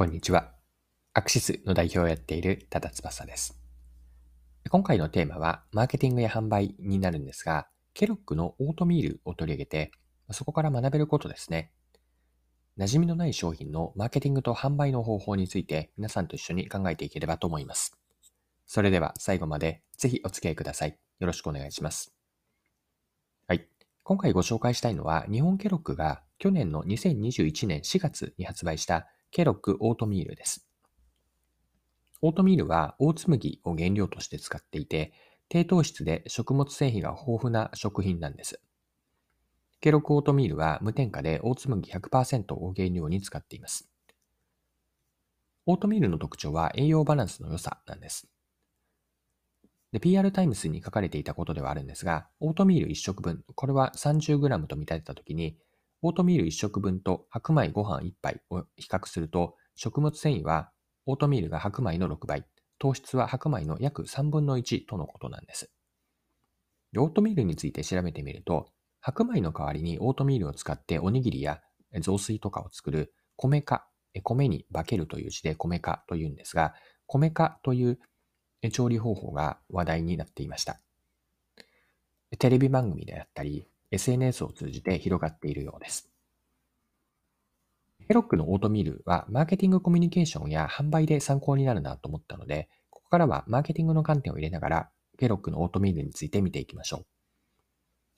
こんにちは。アクシスの代表をやっている多田翼です。今回のテーマは、マーケティングや販売になるんですが、ケロックのオートミールを取り上げて、そこから学べることですね。馴染みのない商品のマーケティングと販売の方法について皆さんと一緒に考えていければと思います。それでは最後までぜひお付き合いください。よろしくお願いします。はい。今回ご紹介したいのは、日本ケロックが去年の2021年4月に発売したケロックオートミールです。オートミールはオーツ麦を原料として使っていて、低糖質で食物繊維が豊富な食品なんです。ケロックオートミールは無添加でオーツ麦100%を原料に使っています。オートミールの特徴は栄養バランスの良さなんです。で、PR タイムスに書かれていたことではあるんですが、オートミール1食分、これは 30g と見立てたときに、オートミール1食分と白米ご飯1杯を比較すると、食物繊維はオートミールが白米の6倍、糖質は白米の約3分の1とのことなんです。オートミールについて調べてみると、白米の代わりにオートミールを使っておにぎりや雑炊とかを作る米化、米に化けるという字で米化というんですが、米化という調理方法が話題になっていました。テレビ番組であったり、SNS を通じて広がっているようです。ケロックのオートミールはマーケティングコミュニケーションや販売で参考になるなと思ったので、ここからはマーケティングの観点を入れながら、ケロックのオートミールについて見ていきましょう。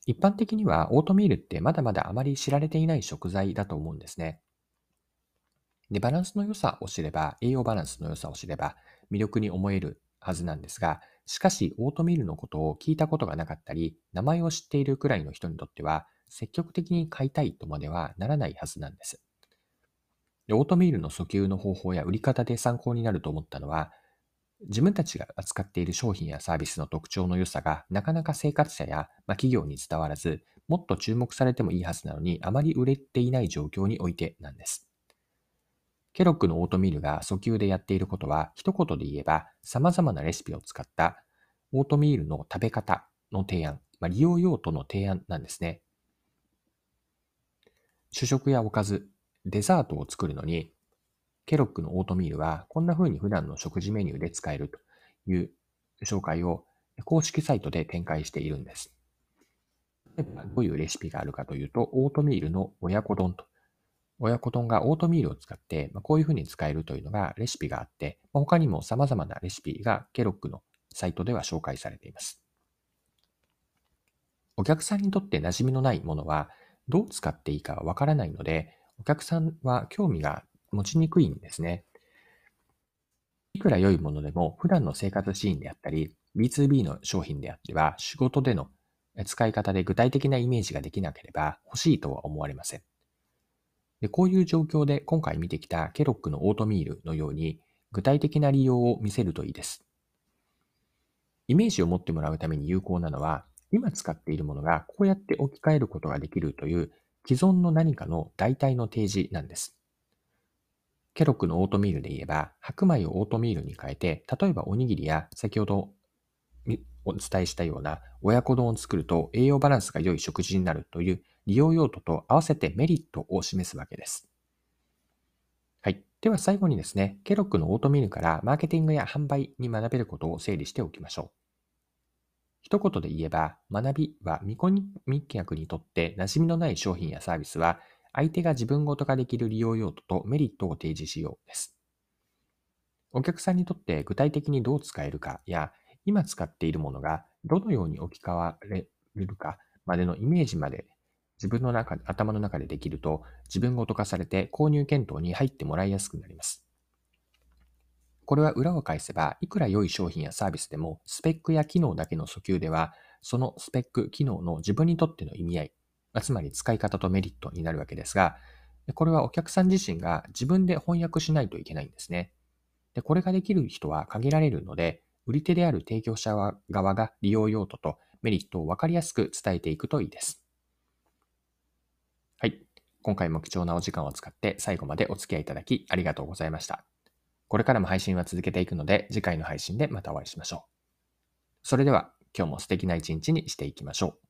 一般的にはオートミールってまだまだあまり知られていない食材だと思うんですね。で、バランスの良さを知れば、栄養バランスの良さを知れば、魅力に思えるはずなんですが、しかし、オートミールのことを聞いたことがなかったり、名前を知っているくらいの人にとっては、積極的に買いたいとまではならないはずなんです。でオートミールの訴求の方法や売り方で参考になると思ったのは、自分たちが扱っている商品やサービスの特徴の良さがなかなか生活者や、まあ、企業に伝わらず、もっと注目されてもいいはずなのに、あまり売れていない状況においてなんです。ケロックのオートミールが訴求でやっていることは、一言で言えば、様々なレシピを使ったオートミールの食べ方の提案、まあ、利用用途の提案なんですね。主食やおかず、デザートを作るのに、ケロックのオートミールはこんな風に普段の食事メニューで使えるという紹介を公式サイトで展開しているんです。どういうレシピがあるかというと、オートミールの親子丼と親子丼がオートミールを使って、まあ、こういうふうに使えるというのがレシピがあって、まあ、他にも様々なレシピがケロックのサイトでは紹介されています。お客さんにとって馴染みのないものはどう使っていいかわからないので、お客さんは興味が持ちにくいんですね。いくら良いものでも普段の生活シーンであったり、B2B の商品であっては仕事での使い方で具体的なイメージができなければ欲しいとは思われません。でこういう状況で今回見てきたケロックのオートミールのように具体的な利用を見せるといいです。イメージを持ってもらうために有効なのは、今使っているものがこうやって置き換えることができるという既存の何かの代替の提示なんです。ケロックのオートミールで言えば、白米をオートミールに変えて、例えばおにぎりや先ほどお伝えしたような親子丼を作ると栄養バランスが良い食事になるという利用用途と合わせてメリットを示すわけです。はい。では最後にですね、ケロックのオートミールからマーケティングや販売に学べることを整理しておきましょう。一言で言えば、学びは未婚密客にとって馴染みのない商品やサービスは、相手が自分ごと化できる利用用途とメリットを提示しようです。お客さんにとって具体的にどう使えるかや、今使っているものがどのように置き換われるかまでのイメージまで自分の中、頭の中でできると、自分ごと化されて購入検討に入ってもらいやすくなります。これは裏を返せば、いくら良い商品やサービスでも、スペックや機能だけの訴求では、そのスペック、機能の自分にとっての意味合い、つまり使い方とメリットになるわけですが、これはお客さん自身が自分で翻訳しないといけないんですね。でこれができる人は限られるので、売り手である提供者側が利用用途とメリットを分かりやすく伝えていくといいです。今回も貴重なお時間を使って最後までお付き合いいただきありがとうございました。これからも配信は続けていくので、次回の配信でまたお会いしましょう。それでは、今日も素敵な一日にしていきましょう。